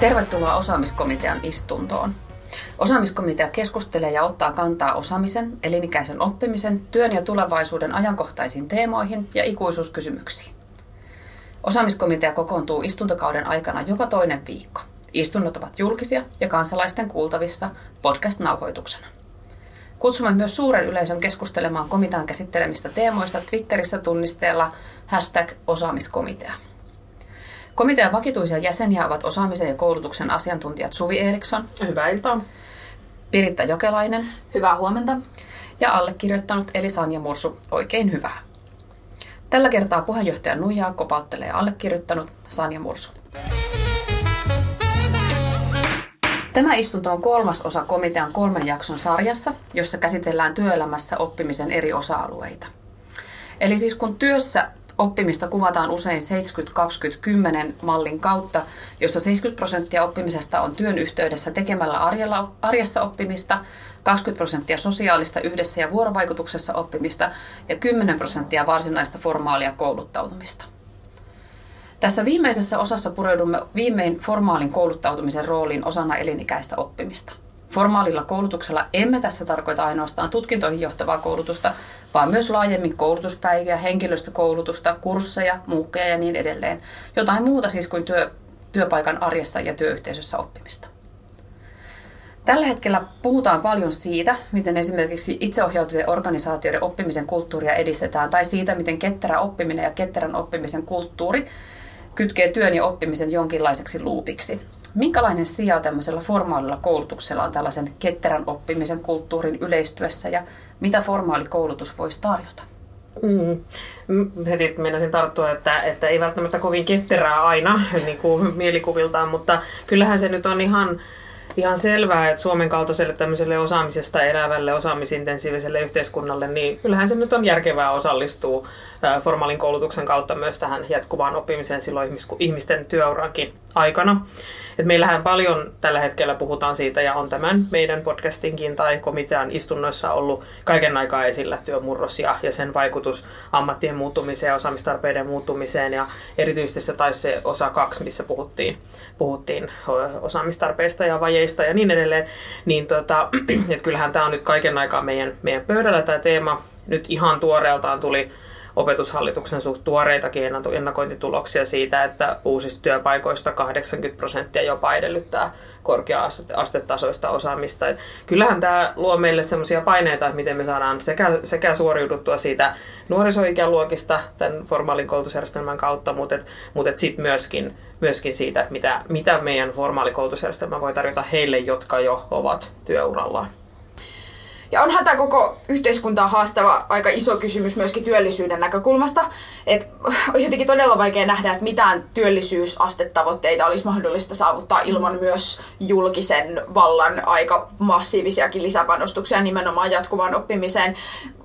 Tervetuloa osaamiskomitean istuntoon. Osaamiskomitea keskustelee ja ottaa kantaa osaamisen, elinikäisen oppimisen, työn ja tulevaisuuden ajankohtaisiin teemoihin ja ikuisuuskysymyksiin. Osaamiskomitea kokoontuu istuntokauden aikana joka toinen viikko. Istunnot ovat julkisia ja kansalaisten kuultavissa podcast-nauhoituksena. Kutsumme myös suuren yleisön keskustelemaan komitean käsittelemistä teemoista Twitterissä tunnisteella hashtag osaamiskomitea. Komitean vakituisia jäseniä ovat osaamisen ja koulutuksen asiantuntijat Suvi Eriksson. Hyvää iltaa. Piritta Jokelainen. Hyvää huomenta. Ja allekirjoittanut Eli Sanja Mursu. Oikein hyvää. Tällä kertaa puheenjohtaja Nuijaa kopauttelee allekirjoittanut Sanja Mursu. Tämä istunto on kolmas osa komitean kolmen jakson sarjassa, jossa käsitellään työelämässä oppimisen eri osa-alueita. Eli siis kun työssä oppimista kuvataan usein 70-20-10 mallin kautta, jossa 70 prosenttia oppimisesta on työn yhteydessä tekemällä arjella, arjessa oppimista, 20 prosenttia sosiaalista yhdessä ja vuorovaikutuksessa oppimista ja 10 prosenttia varsinaista formaalia kouluttautumista. Tässä viimeisessä osassa pureudumme viimein formaalin kouluttautumisen rooliin osana elinikäistä oppimista. Formaalilla koulutuksella emme tässä tarkoita ainoastaan tutkintoihin johtavaa koulutusta, vaan myös laajemmin koulutuspäiviä, henkilöstökoulutusta, kursseja, muukkeja ja niin edelleen. Jotain muuta siis kuin työ, työpaikan arjessa ja työyhteisössä oppimista. Tällä hetkellä puhutaan paljon siitä, miten esimerkiksi itseohjautuvien organisaatioiden oppimisen kulttuuria edistetään, tai siitä, miten ketterä oppiminen ja ketterän oppimisen kulttuuri kytkee työn ja oppimisen jonkinlaiseksi luupiksi. Minkälainen sija tämmöisellä formaalilla koulutuksella on tällaisen ketterän oppimisen kulttuurin yleistyessä ja mitä formaali koulutus voisi tarjota? Mm. Heti meinasin tarttua, että, että ei välttämättä kovin ketterää aina niin kuin mielikuviltaan, mutta kyllähän se nyt on ihan ihan selvää, että Suomen kaltaiselle tämmöiselle osaamisesta elävälle, osaamisintensiiviselle yhteiskunnalle, niin kyllähän se nyt on järkevää osallistua formaalin koulutuksen kautta myös tähän jatkuvaan oppimiseen silloin ihmisten työurankin aikana. Et meillähän paljon tällä hetkellä puhutaan siitä ja on tämän meidän podcastinkin tai komitean istunnoissa ollut kaiken aikaa esillä työmurros ja, ja sen vaikutus ammattien muuttumiseen ja osaamistarpeiden muuttumiseen ja erityisesti se taisi se osa kaksi, missä puhuttiin, puhuttiin osaamistarpeista ja vajeista ja niin edelleen, niin tota, et kyllähän tämä on nyt kaiken aikaa meidän, meidän pöydällä tämä teema. Nyt ihan tuoreeltaan tuli opetushallituksen suht tuoreitakin ennakointituloksia siitä, että uusista työpaikoista 80 prosenttia jopa edellyttää korkea-astetasoista osaamista. Et kyllähän tämä luo meille sellaisia paineita, että miten me saadaan sekä, sekä suoriuduttua siitä nuorisoikäluokista tämän formaalin koulutusjärjestelmän kautta, mutta, et, mutta et sitten myöskin, myöskin siitä, mitä, mitä meidän formaali koulutusjärjestelmä voi tarjota heille, jotka jo ovat työurallaan. Ja onhan tämä koko yhteiskuntaa haastava aika iso kysymys myöskin työllisyyden näkökulmasta. Et on jotenkin todella vaikea nähdä, että mitään työllisyysastetavoitteita olisi mahdollista saavuttaa ilman myös julkisen vallan aika massiivisiakin lisäpanostuksia nimenomaan jatkuvaan oppimiseen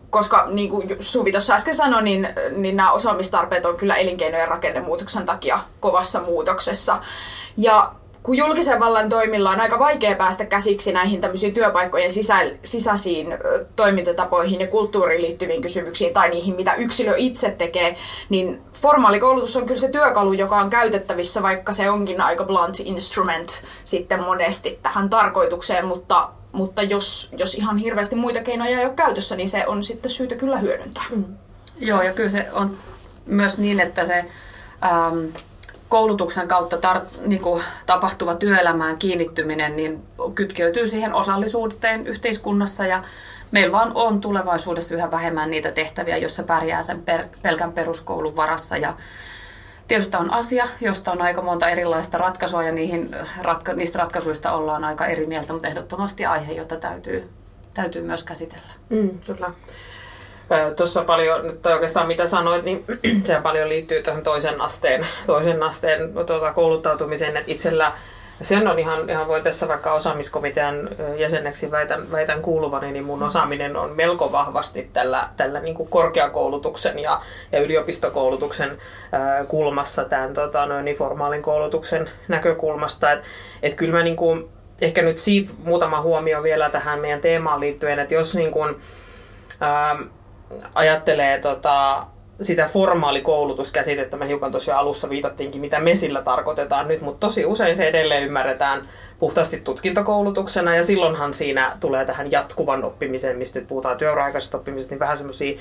koska niin kuin Suvi tuossa äsken sanoi, niin, niin nämä osaamistarpeet on kyllä elinkeinojen rakennemuutoksen takia kovassa muutoksessa. Ja kun julkisen vallan toimilla on aika vaikea päästä käsiksi näihin tämmöisiin työpaikkojen sisä, sisäisiin toimintatapoihin ja kulttuuriin liittyviin kysymyksiin tai niihin, mitä yksilö itse tekee, niin formaalikoulutus on kyllä se työkalu, joka on käytettävissä, vaikka se onkin aika blunt instrument sitten monesti tähän tarkoitukseen, mutta, mutta jos, jos ihan hirveästi muita keinoja ei ole käytössä, niin se on sitten syytä kyllä hyödyntää. Mm. Joo, ja kyllä se on myös niin, että se... Ähm, koulutuksen kautta tar- niin kuin tapahtuva työelämään kiinnittyminen niin kytkeytyy siihen osallisuuteen yhteiskunnassa ja meillä vaan on tulevaisuudessa yhä vähemmän niitä tehtäviä, joissa pärjää sen per- pelkän peruskoulun varassa ja Tietysti on asia, josta on aika monta erilaista ratkaisua ja niihin ratka- niistä ratkaisuista ollaan aika eri mieltä, mutta ehdottomasti aihe, jota täytyy, täytyy myös käsitellä. Mm, kyllä. Tuossa paljon, nyt oikeastaan mitä sanoit, niin se paljon liittyy tähän toisen asteen, toisen asteen tuota, kouluttautumiseen, että itsellä sen on ihan, ihan voi tässä vaikka osaamiskomitean jäseneksi väitän, väitän kuuluvani, niin mun osaaminen on melko vahvasti tällä, tällä niin kuin korkeakoulutuksen ja, ja yliopistokoulutuksen ää, kulmassa, tämän tota, noin, niin formaalin koulutuksen näkökulmasta. Että et kyllä mä niin kuin, ehkä nyt siitä muutama huomio vielä tähän meidän teemaan liittyen, että jos niin kuin, ää, ajattelee tota, sitä formaalikoulutuskäsitettä me hiukan tosiaan alussa viitattiinkin, mitä me sillä tarkoitetaan nyt, mutta tosi usein se edelleen ymmärretään puhtaasti tutkintokoulutuksena ja silloinhan siinä tulee tähän jatkuvan oppimiseen, mistä nyt puhutaan työura-aikaisesta oppimisesta, niin vähän semmoisia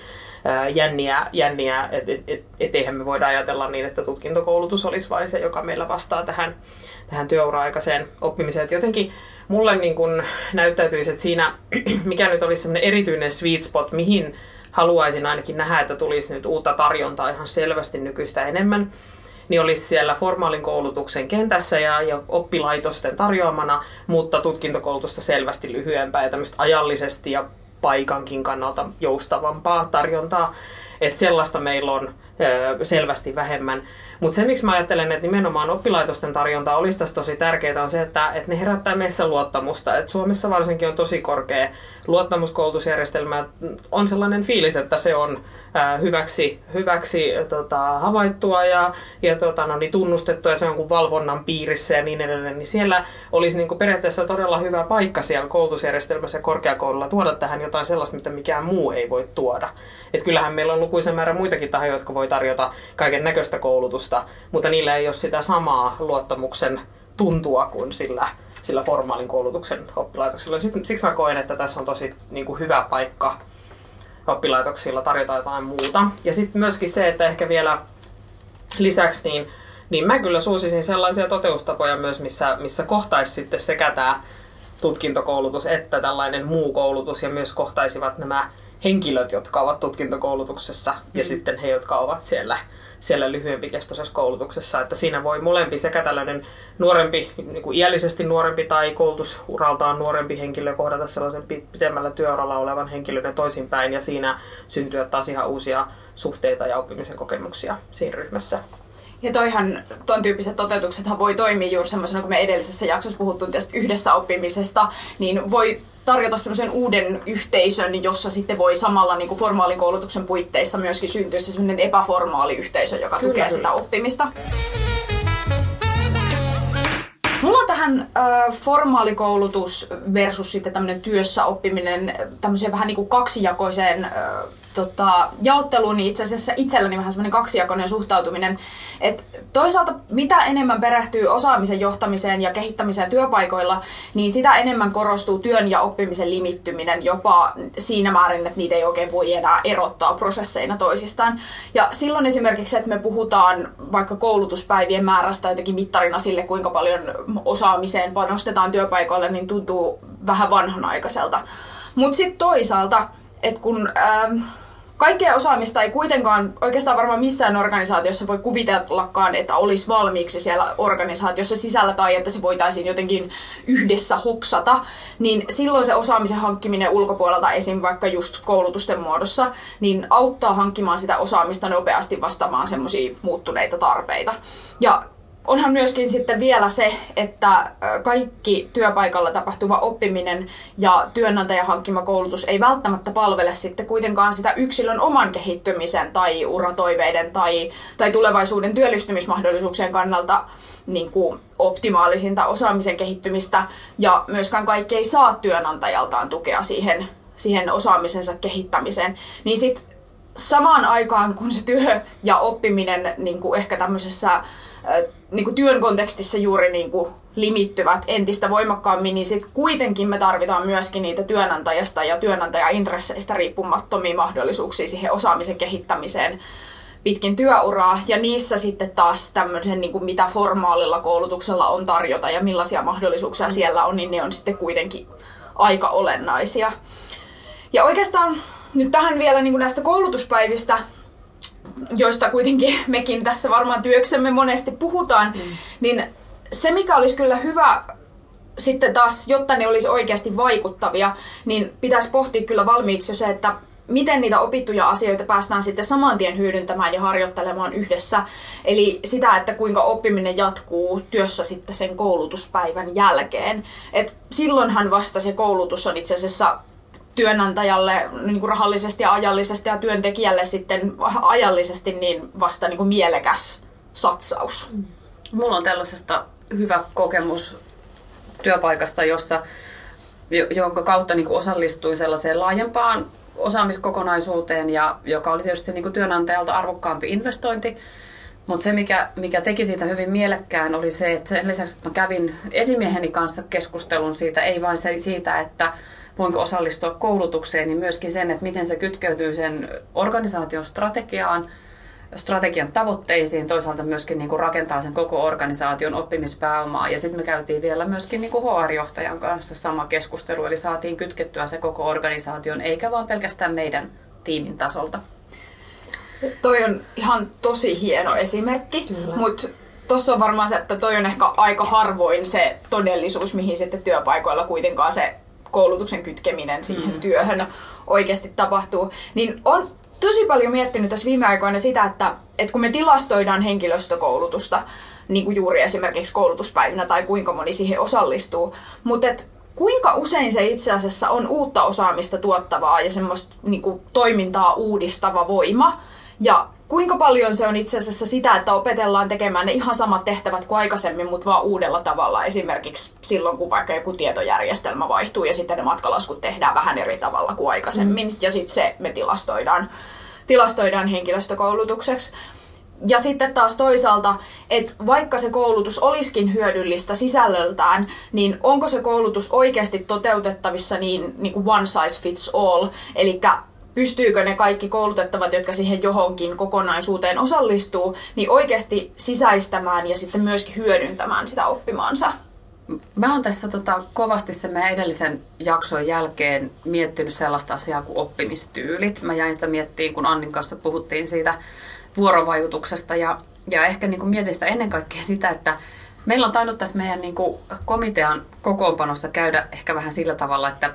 jänniä, jänniä että et, et, et eihän me voida ajatella niin, että tutkintokoulutus olisi vain se, joka meillä vastaa tähän, tähän työura-aikaiseen oppimiseen. Et jotenkin mulle niin kun näyttäytyisi, että siinä, mikä nyt olisi semmoinen erityinen sweet spot, mihin haluaisin ainakin nähdä, että tulisi nyt uutta tarjontaa ihan selvästi nykyistä enemmän, niin olisi siellä formaalin koulutuksen kentässä ja, ja oppilaitosten tarjoamana, mutta tutkintokoulutusta selvästi lyhyempää ja tämmöistä ajallisesti ja paikankin kannalta joustavampaa tarjontaa. Että sellaista meillä on ö, selvästi vähemmän. Mutta se, miksi mä ajattelen, että nimenomaan oppilaitosten tarjonta olisi tässä tosi tärkeää, on se, että, että ne herättää meissä luottamusta. Et Suomessa varsinkin on tosi korkea luottamuskoulutusjärjestelmä. On sellainen fiilis, että se on hyväksi, hyväksi tota, havaittua ja, ja tota, no, niin tunnustettua ja se on kuin valvonnan piirissä ja niin edelleen. Niin siellä olisi niin kuin periaatteessa todella hyvä paikka siellä koulutusjärjestelmässä ja korkeakoululla tuoda tähän jotain sellaista, mitä mikään muu ei voi tuoda. Et kyllähän meillä on lukuisen määrä muitakin tahoja, jotka voi tarjota kaiken näköistä koulutusta, mutta niillä ei ole sitä samaa luottamuksen tuntua kuin sillä, sillä formaalin koulutuksen oppilaitoksilla. Siksi mä koen, että tässä on tosi niin kuin hyvä paikka oppilaitoksilla tarjota jotain muuta. Ja sitten myöskin se, että ehkä vielä lisäksi niin, niin mä kyllä suosisin sellaisia toteustapoja myös, missä, missä kohtaisi sitten sekä tämä tutkintokoulutus että tällainen muu koulutus ja myös kohtaisivat nämä henkilöt, jotka ovat tutkintokoulutuksessa mm. ja sitten he, jotka ovat siellä, siellä lyhyempikestoisessa koulutuksessa. Että siinä voi molempi sekä tällainen nuorempi, niin kuin iällisesti nuorempi tai koulutusuraltaan nuorempi henkilö kohdata sellaisen pitemmällä työuralla olevan henkilön ja toisinpäin ja siinä syntyä taas ihan uusia suhteita ja oppimisen kokemuksia siinä ryhmässä. Ja toihan, ton tyyppiset toteutuksethan voi toimia juuri semmoisena, kun me edellisessä jaksossa puhuttiin tästä yhdessä oppimisesta, niin voi tarjota semmoisen uuden yhteisön, jossa sitten voi samalla niin kuin formaalikoulutuksen puitteissa myöskin syntyä se semmoinen epäformaali yhteisö, joka kyllä, tukee kyllä. sitä oppimista. Mulla on tähän äh, formaalikoulutus versus sitten tämmöinen työssä oppiminen tämmöiseen vähän niin kuin kaksijakoiseen äh, tota, jaotteluun, niin itse asiassa itselläni vähän semmoinen kaksijakoinen suhtautuminen. että toisaalta mitä enemmän perehtyy osaamisen johtamiseen ja kehittämiseen työpaikoilla, niin sitä enemmän korostuu työn ja oppimisen limittyminen jopa siinä määrin, että niitä ei oikein voi enää erottaa prosesseina toisistaan. Ja silloin esimerkiksi, että me puhutaan vaikka koulutuspäivien määrästä jotenkin mittarina sille, kuinka paljon osaamiseen panostetaan työpaikoilla, niin tuntuu vähän vanhanaikaiselta. Mutta sitten toisaalta, että kun ähm, kaikkea osaamista ei kuitenkaan oikeastaan varmaan missään organisaatiossa voi kuvitellakaan, että olisi valmiiksi siellä organisaatiossa sisällä tai että se voitaisiin jotenkin yhdessä hoksata, niin silloin se osaamisen hankkiminen ulkopuolelta esim. vaikka just koulutusten muodossa, niin auttaa hankkimaan sitä osaamista nopeasti vastaamaan semmoisia muuttuneita tarpeita. Ja onhan myöskin sitten vielä se, että kaikki työpaikalla tapahtuva oppiminen ja työnantajan hankkima koulutus ei välttämättä palvele sitten kuitenkaan sitä yksilön oman kehittymisen tai uratoiveiden tai, tai tulevaisuuden työllistymismahdollisuuksien kannalta niin kuin optimaalisinta osaamisen kehittymistä. Ja myöskään kaikki ei saa työnantajaltaan tukea siihen, siihen osaamisensa kehittämiseen, niin sitten samaan aikaan kun se työ ja oppiminen niin kuin ehkä tämmöisessä niin kuin työn kontekstissa juuri niin kuin limittyvät entistä voimakkaammin, niin sit kuitenkin me tarvitaan myöskin niitä työnantajasta ja työnantajaintresseistä riippumattomia mahdollisuuksia siihen osaamisen kehittämiseen pitkin työuraa. Ja niissä sitten taas tämmöisen, niin kuin mitä formaalilla koulutuksella on tarjota ja millaisia mahdollisuuksia mm. siellä on, niin ne on sitten kuitenkin aika olennaisia. Ja oikeastaan nyt tähän vielä niin kuin näistä koulutuspäivistä joista kuitenkin mekin tässä varmaan työksemme monesti puhutaan, mm. niin se mikä olisi kyllä hyvä sitten taas, jotta ne olisi oikeasti vaikuttavia, niin pitäisi pohtia kyllä valmiiksi jo se, että miten niitä opittuja asioita päästään sitten saman tien hyödyntämään ja harjoittelemaan yhdessä. Eli sitä, että kuinka oppiminen jatkuu työssä sitten sen koulutuspäivän jälkeen. Et silloinhan vasta se koulutus on itse asiassa työnantajalle niin kuin rahallisesti ja ajallisesti ja työntekijälle sitten ajallisesti niin vasta niin kuin mielekäs satsaus. Mulla on tällaisesta hyvä kokemus työpaikasta, jossa, jonka kautta niin kuin osallistuin sellaiseen laajempaan osaamiskokonaisuuteen, ja joka oli tietysti niin kuin työnantajalta arvokkaampi investointi. Mutta se, mikä, mikä teki siitä hyvin mielekkään, oli se, että sen lisäksi, että mä kävin esimieheni kanssa keskustelun siitä, ei vain se, siitä, että voinko osallistua koulutukseen, niin myöskin sen, että miten se kytkeytyy sen organisaation strategiaan, strategian tavoitteisiin, toisaalta myöskin niin kuin rakentaa sen koko organisaation oppimispääomaa. Ja sitten me käytiin vielä myöskin niin kuin HR-johtajan kanssa sama keskustelu, eli saatiin kytkettyä se koko organisaation, eikä vaan pelkästään meidän tiimin tasolta. Toi on ihan tosi hieno esimerkki, mutta tuossa on varmaan se, että toi on ehkä aika harvoin se todellisuus, mihin sitten työpaikoilla kuitenkaan se koulutuksen kytkeminen siihen mm-hmm. työhön oikeasti tapahtuu. Niin on tosi paljon miettinyt tässä viime aikoina sitä, että, että kun me tilastoidaan henkilöstökoulutusta, niin kuin juuri esimerkiksi koulutuspäivinä tai kuinka moni siihen osallistuu, mutta et kuinka usein se itse asiassa on uutta osaamista tuottavaa ja semmoista niin kuin, toimintaa uudistava voima, ja kuinka paljon se on itse asiassa sitä, että opetellaan tekemään ne ihan samat tehtävät kuin aikaisemmin, mutta vaan uudella tavalla. Esimerkiksi silloin, kun vaikka joku tietojärjestelmä vaihtuu ja sitten ne matkalaskut tehdään vähän eri tavalla kuin aikaisemmin. Mm. Ja sitten se me tilastoidaan, tilastoidaan henkilöstökoulutukseksi. Ja sitten taas toisaalta, että vaikka se koulutus olisikin hyödyllistä sisällöltään, niin onko se koulutus oikeasti toteutettavissa niin, niin kuin one size fits all, eli pystyykö ne kaikki koulutettavat, jotka siihen johonkin kokonaisuuteen osallistuu, niin oikeasti sisäistämään ja sitten myöskin hyödyntämään sitä oppimaansa. Mä oon tässä tota, kovasti sen meidän edellisen jakson jälkeen miettinyt sellaista asiaa kuin oppimistyylit. Mä jäin sitä miettiin, kun Annin kanssa puhuttiin siitä vuorovaikutuksesta ja, ja ehkä niin kuin mietin sitä ennen kaikkea sitä, että meillä on tainnut tässä meidän niin kuin komitean kokoonpanossa käydä ehkä vähän sillä tavalla, että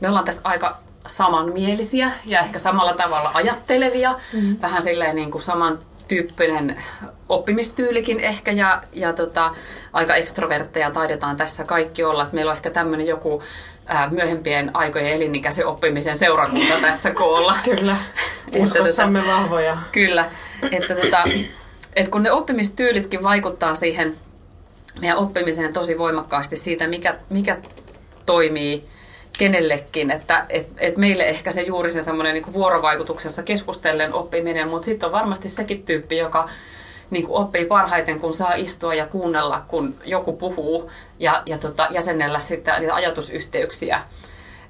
me ollaan tässä aika samanmielisiä ja ehkä samalla tavalla ajattelevia. Mm-hmm. Vähän silleen niin kuin saman tyyppinen oppimistyylikin ehkä ja, ja tota, aika ekstrovertteja taidetaan tässä kaikki olla. Että meillä on ehkä tämmöinen joku ää, myöhempien aikojen elinikäisen oppimisen seurakunta tässä koolla. Kyllä, uskossamme tota, vahvoja. Kyllä, että tota, et kun ne oppimistyylitkin vaikuttaa siihen meidän oppimiseen tosi voimakkaasti siitä, mikä, mikä toimii kenellekin, että et, et meille ehkä se juuri se semmoinen niin vuorovaikutuksessa keskustellen oppiminen, mutta sitten on varmasti sekin tyyppi, joka niin kuin oppii parhaiten, kun saa istua ja kuunnella, kun joku puhuu ja, ja tota, jäsennellä sitten niitä ajatusyhteyksiä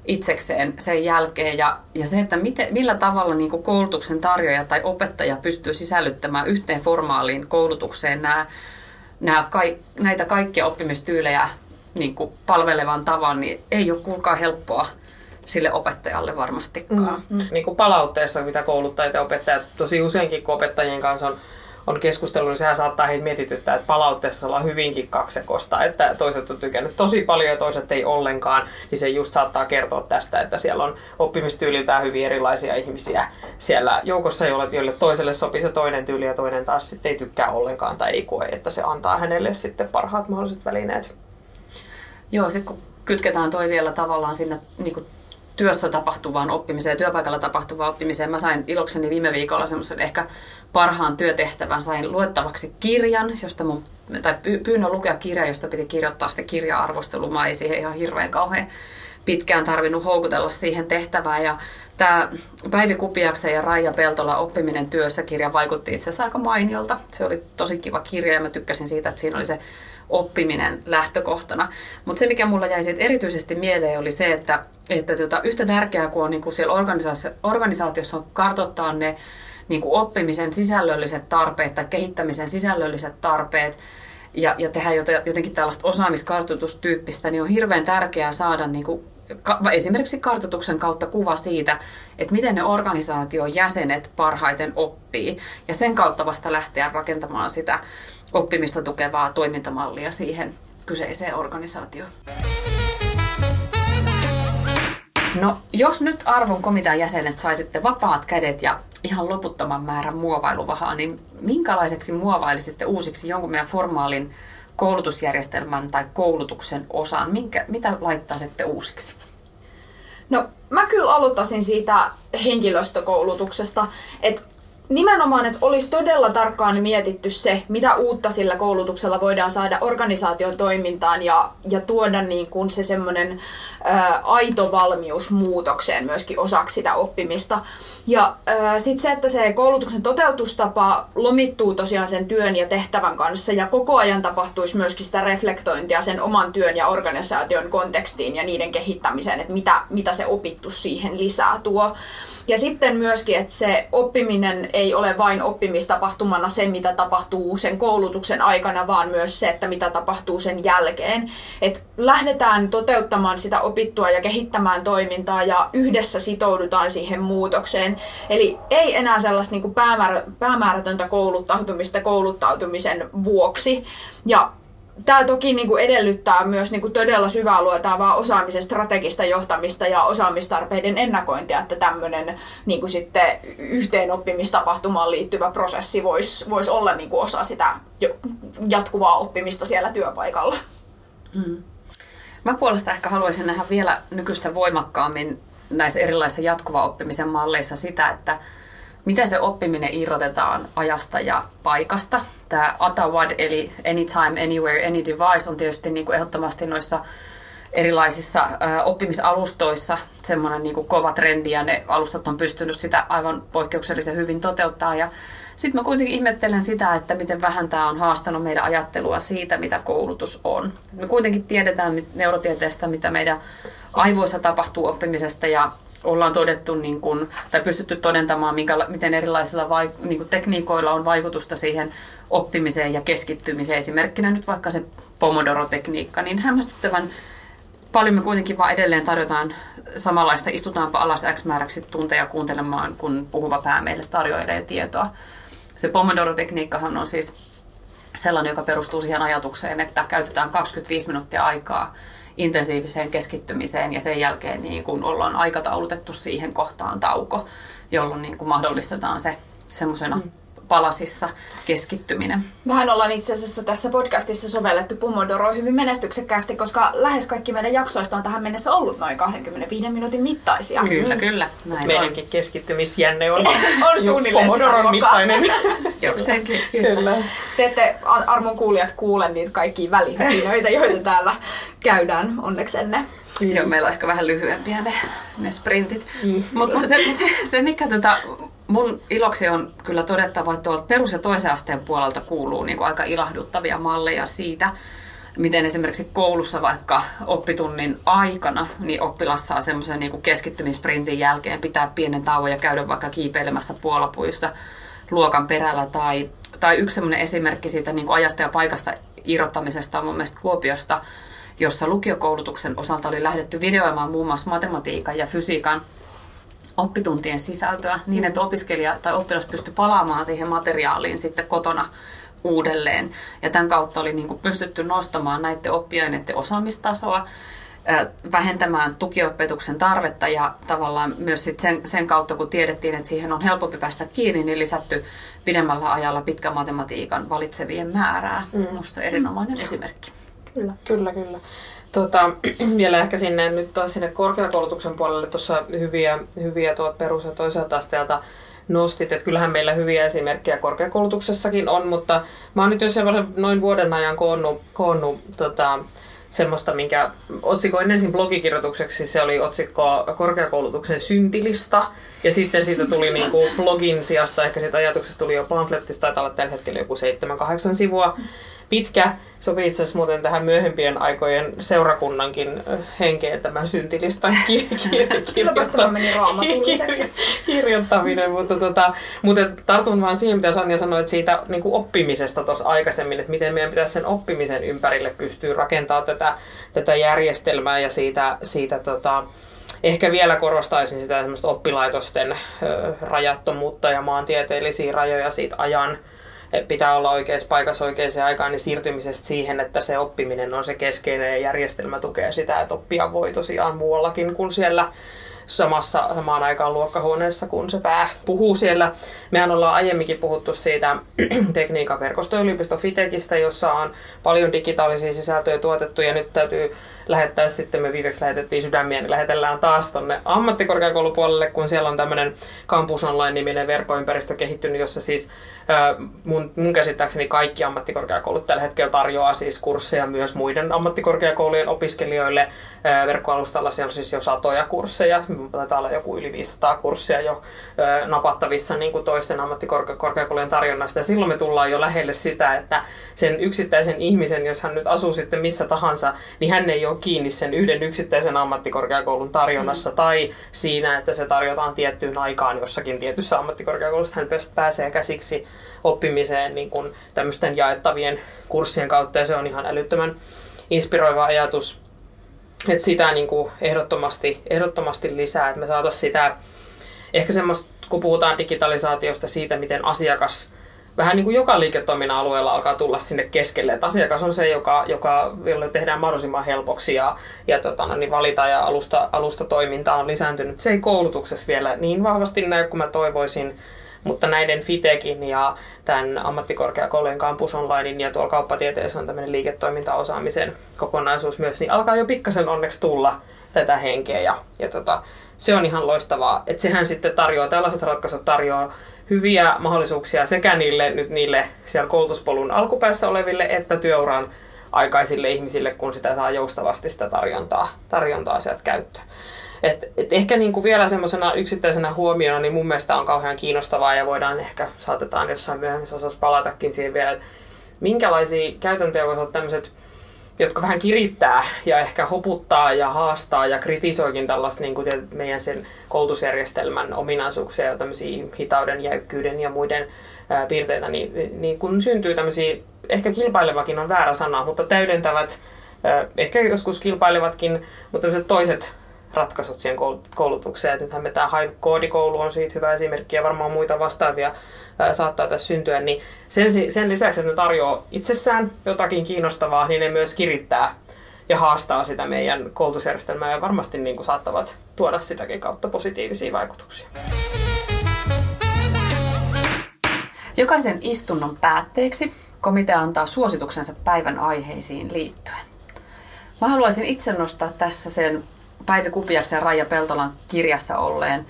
itsekseen sen jälkeen. Ja, ja se, että miten, millä tavalla niin kuin koulutuksen tarjoaja tai opettaja pystyy sisällyttämään yhteen formaaliin koulutukseen nämä, nämä, näitä kaikkia oppimistyylejä niin kuin palvelevan tavan, niin ei ole kuulkaa helppoa sille opettajalle varmastikaan. Mm. Mm. Niin kuin palautteessa, mitä kouluttajat ja opettajat, tosi useinkin kun opettajien kanssa on, on keskustelu, niin sehän saattaa heitä mietityttää, että palautteessa ollaan hyvinkin kaksekosta, että toiset on tykännyt tosi paljon ja toiset ei ollenkaan, niin se just saattaa kertoa tästä, että siellä on oppimistyyliltään hyvin erilaisia ihmisiä siellä joukossa, joille toiselle sopii se toinen tyyli ja toinen taas sitten ei tykkää ollenkaan tai ei koe, että se antaa hänelle sitten parhaat mahdolliset välineet. Joo, sitten kun kytketään toi vielä tavallaan sinne niin kuin työssä tapahtuvaan oppimiseen ja työpaikalla tapahtuvaan oppimiseen. Mä sain ilokseni viime viikolla semmoisen ehkä parhaan työtehtävän. Sain luettavaksi kirjan, josta mun, tai pyynnön lukea kirja, josta piti kirjoittaa sitten kirja-arvostelu. Mä ei siihen ihan hirveän kauhean pitkään tarvinnut houkutella siihen tehtävään. Ja tämä Päivi Kupiaksen ja Raija Peltola Oppiminen työssä kirja vaikutti itse asiassa aika mainiolta. Se oli tosi kiva kirja ja mä tykkäsin siitä, että siinä oli se oppiminen lähtökohtana. Mutta se, mikä mulla jäi erityisesti mieleen, oli se, että, että tota, yhtä tärkeää kuin on niin kuin siellä organisaatiossa on kartoittaa ne niin kuin oppimisen sisällölliset tarpeet tai kehittämisen sisällölliset tarpeet, ja, ja tehdä jotenkin tällaista osaamiskartoitustyyppistä, niin on hirveän tärkeää saada niin kuin, esimerkiksi kartoituksen kautta kuva siitä, että miten ne organisaation jäsenet parhaiten oppii, ja sen kautta vasta lähteä rakentamaan sitä oppimista tukevaa toimintamallia siihen kyseiseen organisaatioon. No, jos nyt arvon komitean jäsenet saisitte vapaat kädet ja ihan loputtoman määrän muovailuvahaa, niin minkälaiseksi muovailisitte uusiksi jonkun meidän formaalin koulutusjärjestelmän tai koulutuksen osan? Minkä, mitä laittaisitte uusiksi? No, mä kyllä aloittaisin siitä henkilöstökoulutuksesta, että nimenomaan, että olisi todella tarkkaan mietitty se, mitä uutta sillä koulutuksella voidaan saada organisaation toimintaan ja, ja tuoda niin kuin se semmoinen aito valmius muutokseen myöskin osaksi sitä oppimista. Ja sitten se, että se koulutuksen toteutustapa lomittuu tosiaan sen työn ja tehtävän kanssa ja koko ajan tapahtuisi myöskin sitä reflektointia sen oman työn ja organisaation kontekstiin ja niiden kehittämiseen, että mitä, mitä se opittu siihen lisää tuo. Ja sitten myöskin, että se oppiminen ei ole vain oppimistapahtumana se, mitä tapahtuu sen koulutuksen aikana, vaan myös se, että mitä tapahtuu sen jälkeen. Että lähdetään toteuttamaan sitä opittua ja kehittämään toimintaa ja yhdessä sitoudutaan siihen muutokseen. Eli ei enää sellaista niin kuin päämäärä, päämäärätöntä kouluttautumista kouluttautumisen vuoksi. Ja tämä toki niin kuin edellyttää myös niin kuin todella syvää luotaavaa osaamisen strategista johtamista ja osaamistarpeiden ennakointia, että tämmöinen niin kuin sitten yhteenoppimistapahtumaan liittyvä prosessi voisi vois olla niin kuin osa sitä jatkuvaa oppimista siellä työpaikalla. Hmm. Mä puolesta ehkä haluaisin nähdä vielä nykyistä voimakkaammin näissä erilaisissa jatkuva oppimisen malleissa sitä, että miten se oppiminen irrotetaan ajasta ja paikasta. Tämä ATAWAD eli Anytime, Anywhere, Any Device on tietysti niin kuin ehdottomasti noissa erilaisissa oppimisalustoissa semmoinen niin kova trendi ja ne alustat on pystynyt sitä aivan poikkeuksellisen hyvin toteuttaa. Ja sitten mä kuitenkin ihmettelen sitä, että miten vähän tämä on haastanut meidän ajattelua siitä, mitä koulutus on. Me kuitenkin tiedetään neurotieteestä, mitä meidän aivoissa tapahtuu oppimisesta ja ollaan todettu niin kuin, tai pystytty todentamaan, minkä, miten erilaisilla vaik- niin kuin tekniikoilla on vaikutusta siihen oppimiseen ja keskittymiseen. Esimerkkinä nyt vaikka se Pomodoro-tekniikka, niin hämmästyttävän paljon me kuitenkin vaan edelleen tarjotaan samanlaista, istutaanpa alas X määräksi tunteja kuuntelemaan, kun puhuva pää meille tarjoilee tietoa. Se Pomodoro-tekniikkahan on siis sellainen, joka perustuu siihen ajatukseen, että käytetään 25 minuuttia aikaa intensiiviseen keskittymiseen ja sen jälkeen niin kun ollaan aikataulutettu siihen kohtaan tauko, jolloin niin kun mahdollistetaan se semmoisena mm palasissa keskittyminen. Mehän ollaan itse asiassa tässä podcastissa sovellettu Pomodoro hyvin menestyksekkäästi, koska lähes kaikki meidän jaksoista on tähän mennessä ollut noin 25 minuutin mittaisia. Kyllä, mm. kyllä. Näin Meidänkin on. keskittymisjänne on, on suunnilleen Pomodoron mittainen. Jokseenkin, kyllä. Te ette armon kuulijat kuule niitä kaikkia välihöpinöitä, joita täällä käydään onneksenne. Mm. Joo, meillä on ehkä vähän lyhyempiä ne, ne sprintit. Mm. Mutta se, se, se, mikä tota, mun iloksi on kyllä todettava, että tuolta perus- ja toisen asteen puolelta kuuluu niin kuin aika ilahduttavia malleja siitä, miten esimerkiksi koulussa vaikka oppitunnin aikana niin oppilas saa semmoisen niin keskittymisprintin jälkeen pitää pienen tauon ja käydä vaikka kiipeilemässä puolapuissa luokan perällä. Tai, tai yksi semmoinen esimerkki siitä niin kuin ajasta ja paikasta irrottamisesta on mun mielestä Kuopiosta, jossa lukiokoulutuksen osalta oli lähdetty videoimaan muun muassa matematiikan ja fysiikan oppituntien sisältöä niin, että opiskelija tai oppilas pystyi palaamaan siihen materiaaliin sitten kotona uudelleen. Ja tämän kautta oli niin kuin pystytty nostamaan näiden oppiaineiden osaamistasoa, vähentämään tukiopetuksen tarvetta ja tavallaan myös sit sen, sen kautta, kun tiedettiin, että siihen on helpompi päästä kiinni, niin lisätty pidemmällä ajalla pitkän matematiikan valitsevien määrää. Mm. Minusta erinomainen esimerkki. Kyllä, kyllä, kyllä. Tota, vielä ehkä sinne nyt taas sinne korkeakoulutuksen puolelle tuossa hyviä, hyviä tuot perus- ja toiselta asteelta nostit, että kyllähän meillä hyviä esimerkkejä korkeakoulutuksessakin on, mutta mä oon nyt jo noin vuoden ajan koonnut, koonnut tota, semmoista, minkä otsikoin ensin blogikirjoitukseksi, se oli otsikko korkeakoulutuksen syntilista, ja sitten siitä tuli niin kuin blogin sijasta, ehkä siitä ajatuksesta tuli jo pamflettista, taitaa olla tällä hetkellä joku 7-8 sivua, pitkä. Sopii itse asiassa muuten tähän myöhempien aikojen seurakunnankin henkeen tämä syntilistan kirjoittaminen. Mutta, tota, mutta tartun vaan siihen, mitä Sanja sanoi, että siitä niin kuin oppimisesta tuossa aikaisemmin, että miten meidän pitäisi sen oppimisen ympärille pystyä rakentamaan tätä, tätä järjestelmää ja siitä, siitä tota, ehkä vielä korostaisin sitä semmoista oppilaitosten ö, rajattomuutta ja maantieteellisiä rajoja siitä ajan pitää olla oikeassa paikassa oikeaan aikaan, niin siirtymisestä siihen, että se oppiminen on se keskeinen ja järjestelmä tukee sitä, että oppia voi tosiaan muuallakin kuin siellä samassa, samaan aikaan luokkahuoneessa, kun se pää puhuu siellä. Mehän ollaan aiemminkin puhuttu siitä tekniikan verkostoyliopisto Fitekistä, jossa on paljon digitaalisia sisältöjä tuotettu ja nyt täytyy lähettää sitten, me viimeksi lähetettiin sydämiä, niin lähetellään taas tonne ammattikorkeakoulupuolelle, kun siellä on tämmöinen Campus Online-niminen verkkoympäristö kehittynyt, jossa siis mun, mun käsittääkseni kaikki ammattikorkeakoulut tällä hetkellä tarjoaa siis kursseja myös muiden ammattikorkeakoulujen opiskelijoille. Verkkoalustalla siellä on siis jo satoja kursseja, taitaa olla joku yli 500 kurssia jo napattavissa niin kuin toisten ammattikorkeakoulujen tarjonnasta. Ja silloin me tullaan jo lähelle sitä, että sen yksittäisen ihmisen, jos hän nyt asuu sitten missä tahansa, niin hän ei ole kiinni sen yhden yksittäisen ammattikorkeakoulun tarjonnassa mm. tai siinä, että se tarjotaan tiettyyn aikaan jossakin tietyssä ammattikorkeakoulussa. Hän pääsee käsiksi oppimiseen niin kuin tämmöisten jaettavien kurssien kautta ja se on ihan älyttömän inspiroiva ajatus. Että sitä niin kuin ehdottomasti, ehdottomasti lisää, että me saataisiin sitä, ehkä semmoista, kun puhutaan digitalisaatiosta siitä, miten asiakas vähän niin kuin joka liiketoiminnan alueella alkaa tulla sinne keskelle. Että asiakas on se, joka, joka, tehdään mahdollisimman helpoksi ja, ja tota, no, niin valita ja alusta, alustatoiminta on lisääntynyt. Se ei koulutuksessa vielä niin vahvasti näy kuin mä toivoisin, mutta näiden Fitekin ja tämän ammattikorkeakoulujen Campus Onlinein ja tuolla kauppatieteessä on tämmöinen liiketoimintaosaamisen kokonaisuus myös, niin alkaa jo pikkasen onneksi tulla tätä henkeä ja, ja tota, se on ihan loistavaa. Että sehän sitten tarjoaa, tällaiset ratkaisut tarjoaa hyviä mahdollisuuksia sekä niille, nyt niille siellä koulutuspolun alkupäässä oleville että työuran aikaisille ihmisille, kun sitä saa joustavasti sitä tarjontaa, tarjontaa sieltä käyttöön. Et, et ehkä niin kuin vielä semmoisena yksittäisenä huomiona, niin mun mielestä on kauhean kiinnostavaa ja voidaan ehkä, saatetaan jossain myöhemmin osassa palatakin siihen vielä, että minkälaisia käytäntöjä voisi olla tämmöiset, jotka vähän kirittää ja ehkä hoputtaa ja haastaa ja kritisoikin tällaista niin kuin meidän sen koulutusjärjestelmän ominaisuuksia ja tämmöisiä hitauden, jäykkyyden ja muiden ää, piirteitä, niin, niin kun syntyy tämmöisiä, ehkä kilpailevakin on väärä sana, mutta täydentävät, ää, ehkä joskus kilpailevatkin, mutta tämmöiset toiset ratkaisut siihen koulutukseen. nythän me tämä koodikoulu on siitä hyvä esimerkki ja varmaan muita vastaavia saattaa tässä syntyä. Niin sen, sen lisäksi, että ne tarjoaa itsessään jotakin kiinnostavaa, niin ne myös kirittää ja haastaa sitä meidän koulutusjärjestelmää ja varmasti niin kuin saattavat tuoda sitäkin kautta positiivisia vaikutuksia. Jokaisen istunnon päätteeksi komitea antaa suosituksensa päivän aiheisiin liittyen. Mä haluaisin itse nostaa tässä sen Päivi Kupiaksen ja Raija Peltolan kirjassa olleen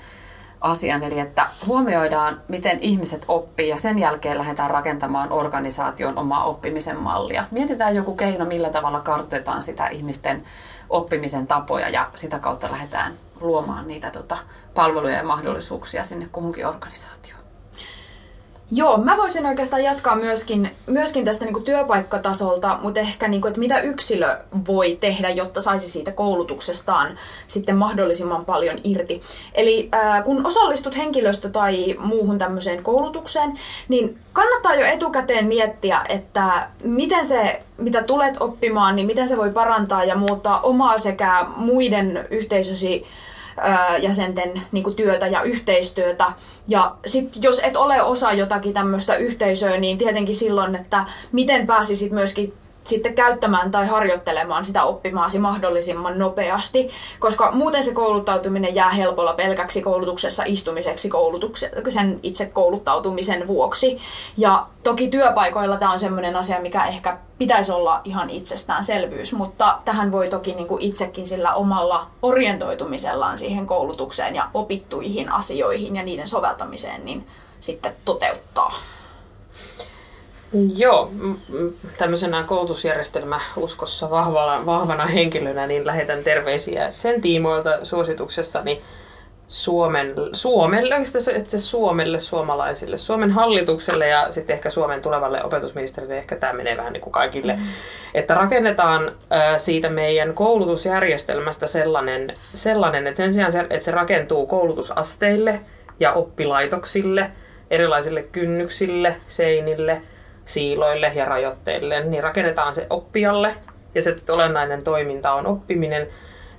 asian, eli että huomioidaan, miten ihmiset oppii ja sen jälkeen lähdetään rakentamaan organisaation omaa oppimisen mallia. Mietitään joku keino, millä tavalla kartoitetaan sitä ihmisten oppimisen tapoja ja sitä kautta lähdetään luomaan niitä tota, palveluja ja mahdollisuuksia sinne kuhunkin organisaatioon. Joo, mä voisin oikeastaan jatkaa myöskin, myöskin tästä niin työpaikkatasolta, mutta ehkä niin kuin, että mitä yksilö voi tehdä, jotta saisi siitä koulutuksestaan sitten mahdollisimman paljon irti. Eli äh, kun osallistut henkilöstö- tai muuhun tämmöiseen koulutukseen, niin kannattaa jo etukäteen miettiä, että miten se, mitä tulet oppimaan, niin miten se voi parantaa ja muuttaa omaa sekä muiden yhteisösi jäsenten niin kuin työtä ja yhteistyötä. Ja sit, jos et ole osa jotakin tämmöistä yhteisöä, niin tietenkin silloin, että miten pääsisit myöskin sitten käyttämään tai harjoittelemaan sitä oppimaasi mahdollisimman nopeasti, koska muuten se kouluttautuminen jää helpolla pelkäksi koulutuksessa istumiseksi koulutuksen itse kouluttautumisen vuoksi. Ja toki työpaikoilla tämä on sellainen asia, mikä ehkä pitäisi olla ihan itsestäänselvyys, mutta tähän voi toki niin kuin itsekin sillä omalla orientoitumisellaan siihen koulutukseen ja opittuihin asioihin ja niiden soveltamiseen niin sitten toteuttaa. Joo, tämmöisenä koulutusjärjestelmäuskossa vahvana, vahvana henkilönä niin lähetän terveisiä sen tiimoilta suosituksessani Suomen, Suomelle, että se Suomelle, suomalaisille, Suomen hallitukselle ja sitten ehkä Suomen tulevalle opetusministerille, ehkä tämä menee vähän niin kuin kaikille, mm. että rakennetaan siitä meidän koulutusjärjestelmästä sellainen, sellainen, että sen sijaan, että se rakentuu koulutusasteille ja oppilaitoksille, erilaisille kynnyksille, seinille – siiloille ja rajoitteille, niin rakennetaan se oppijalle ja se olennainen toiminta on oppiminen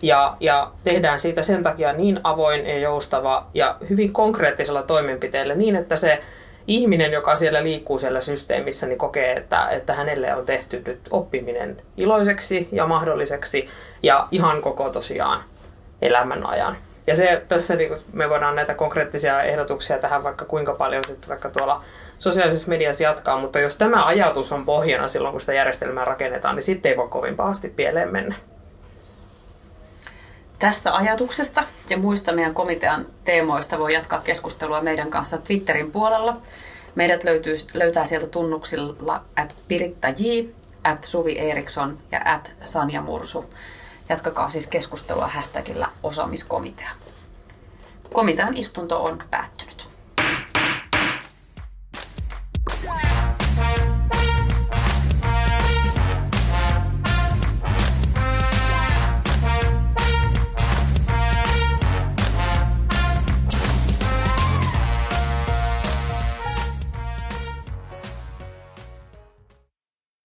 ja, ja tehdään siitä sen takia niin avoin ja joustava ja hyvin konkreettisella toimenpiteellä niin, että se ihminen, joka siellä liikkuu siellä systeemissä, niin kokee, että, että hänelle on tehty nyt oppiminen iloiseksi ja mahdolliseksi ja ihan koko tosiaan elämän ajan. Ja se, tässä niin me voidaan näitä konkreettisia ehdotuksia tähän vaikka kuinka paljon sitten vaikka tuolla sosiaalisessa mediassa jatkaa, mutta jos tämä ajatus on pohjana silloin, kun sitä järjestelmää rakennetaan, niin sitten ei voi kovin pahasti pieleen mennä. Tästä ajatuksesta ja muista meidän komitean teemoista voi jatkaa keskustelua meidän kanssa Twitterin puolella. Meidät löytyy, löytää sieltä tunnuksilla at Piritta J, at Suvi Eriksson ja at Sanja Mursu. Jatkakaa siis keskustelua hashtagillä osaamiskomitea. Komitean istunto on päättynyt.